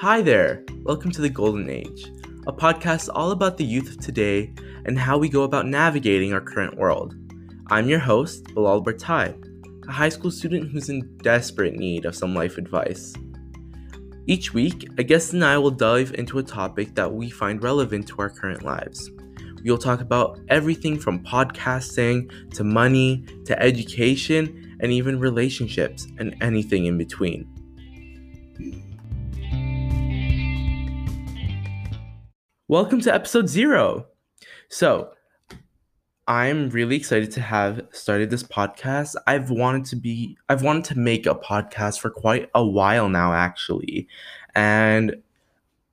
Hi there, welcome to the Golden Age, a podcast all about the youth of today and how we go about navigating our current world. I'm your host, Bilal Bartaai, a high school student who's in desperate need of some life advice. Each week, a guest and I will dive into a topic that we find relevant to our current lives. We'll talk about everything from podcasting to money to education and even relationships and anything in between. Welcome to episode zero. So, I'm really excited to have started this podcast. I've wanted to be, I've wanted to make a podcast for quite a while now, actually. And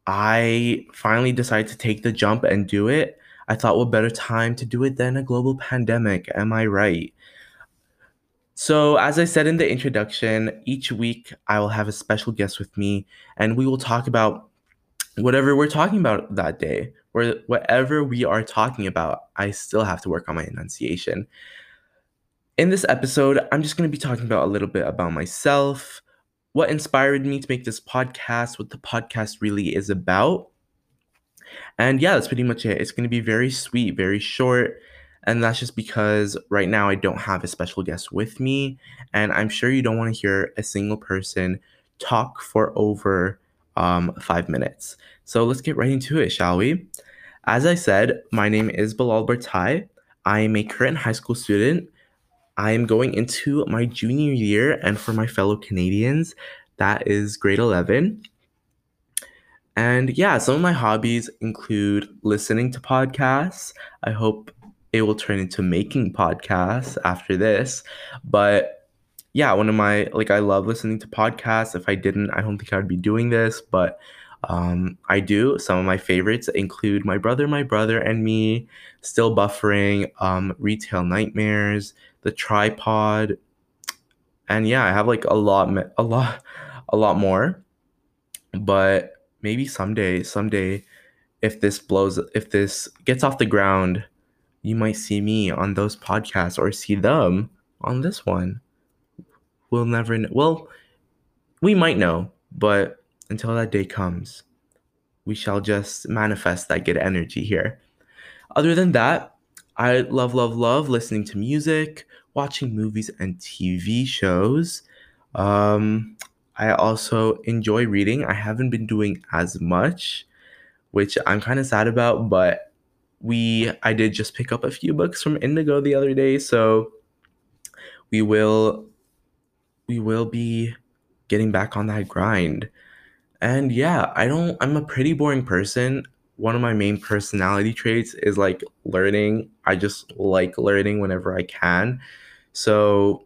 I finally decided to take the jump and do it. I thought what better time to do it than a global pandemic? Am I right? So, as I said in the introduction, each week I will have a special guest with me and we will talk about whatever we're talking about that day, or whatever we are talking about, I still have to work on my enunciation. In this episode, I'm just going to be talking about a little bit about myself, what inspired me to make this podcast, what the podcast really is about. And yeah, that's pretty much it. It's going to be very sweet, very short. And that's just because right now I don't have a special guest with me. And I'm sure you don't want to hear a single person talk for over um, five minutes. So let's get right into it, shall we? As I said, my name is Bilal Bartaai. I am a current high school student. I am going into my junior year, and for my fellow Canadians, that is grade 11. And yeah, some of my hobbies include listening to podcasts. I hope it will turn into making podcasts after this. But yeah, one of my like I love listening to podcasts. If I didn't, I don't think I would be doing this, but um, I do. Some of my favorites include My Brother, My Brother and Me, Still Buffering, um, Retail Nightmares, The Tripod, and yeah, I have like a lot, a lot, a lot more. But maybe someday, someday, if this blows, if this gets off the ground, you might see me on those podcasts or see them on this one we'll never know. Well, we might know, but until that day comes, we shall just manifest that good energy here. Other than that, I love, love, love listening to music, watching movies and TV shows. Um, I also enjoy reading. I haven't been doing as much, which I'm kind of sad about, but we I did just pick up a few books from Indigo the other day, so we will we will be getting back on that grind. And yeah, I don't, I'm a pretty boring person. One of my main personality traits is like learning. I just like learning whenever I can. So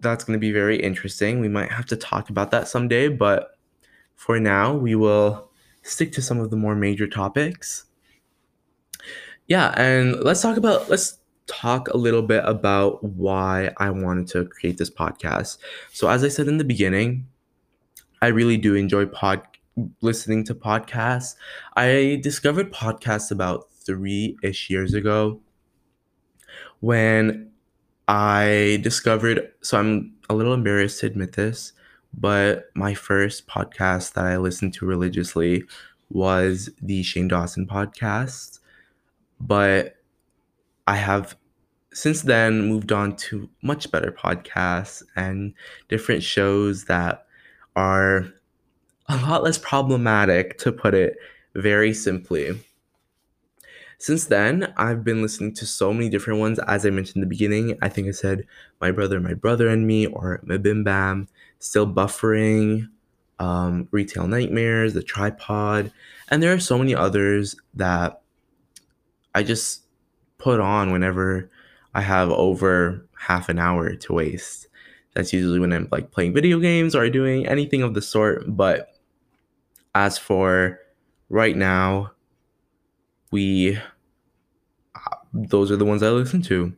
that's going to be very interesting. We might have to talk about that someday, but for now, we will stick to some of the more major topics. Yeah, and let's talk about, let's talk a little bit about why I wanted to create this podcast. So, as I said in the beginning, I really do enjoy pod listening to podcasts. I discovered podcasts about three ish years ago when I discovered. So, I'm a little embarrassed to admit this, but my first podcast that I listened to religiously was the Shane Dawson podcast. But I have since then moved on to much better podcasts and different shows that are a lot less problematic, to put it very simply. Since then, I've been listening to so many different ones. As I mentioned in the beginning, I think I said My Brother, My Brother and Me, or MBMBaM, Still Buffering, um, Retail Nightmares, The Tripod, and there are so many others that I just put on whenever I have over half an hour to waste. That's usually when I'm like playing video games or doing anything of the sort. But as for right now, we uh, those are the ones I listen to.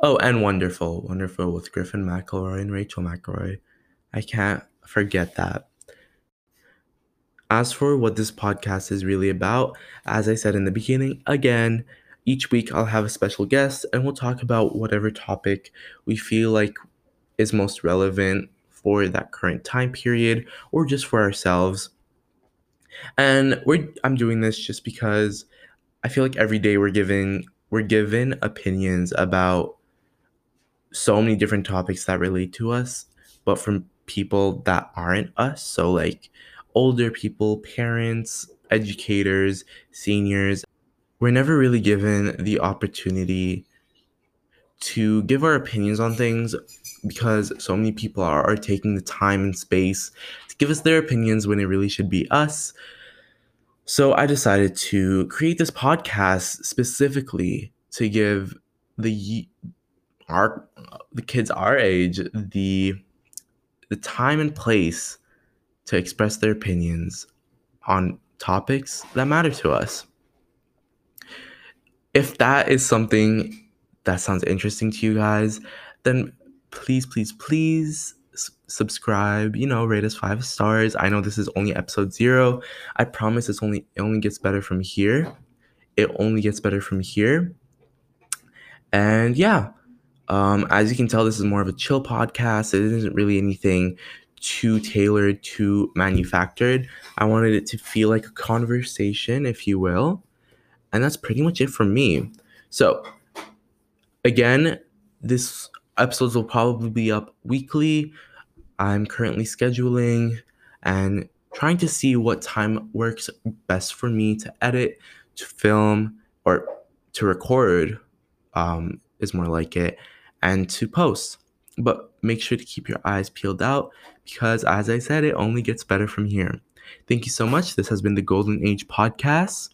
Oh, and Wonderful, Wonderful with Griffin McElroy and Rachel McElroy. I can't forget that. As for what this podcast is really about, as I said in the beginning, again, each week, I'll have a special guest and we'll talk about whatever topic we feel like is most relevant for that current time period or just for ourselves. And we're I'm doing this just because I feel like every day we're given we're given opinions about so many different topics that relate to us, but from people that aren't us. So like older people, parents, educators, seniors, we're never really given the opportunity to give our opinions on things because so many people are, are taking the time and space to give us their opinions when it really should be us. So I decided to create this podcast specifically to give the our the kids our age the the time and place to express their opinions on topics that matter to us. If that is something that sounds interesting to you guys, then please, please, please subscribe. You know, rate us five stars. I know this is only episode zero. I promise it's only it only gets better from here. It only gets better from here. And yeah, um, as you can tell, this is more of a chill podcast. It isn't really anything too tailored, too manufactured. I wanted it to feel like a conversation, if you will. And that's pretty much it from me. So, again, this episodes will probably be up weekly. I'm currently scheduling and trying to see what time works best for me to edit, to film, or to record um, is more like it, and to post. But make sure to keep your eyes peeled out because, as I said, it only gets better from here. Thank you so much. This has been the Golden Age Podcast.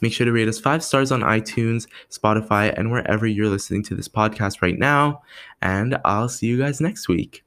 Make sure to rate us five stars on iTunes, Spotify, and wherever you're listening to this podcast right now. And I'll see you guys next week.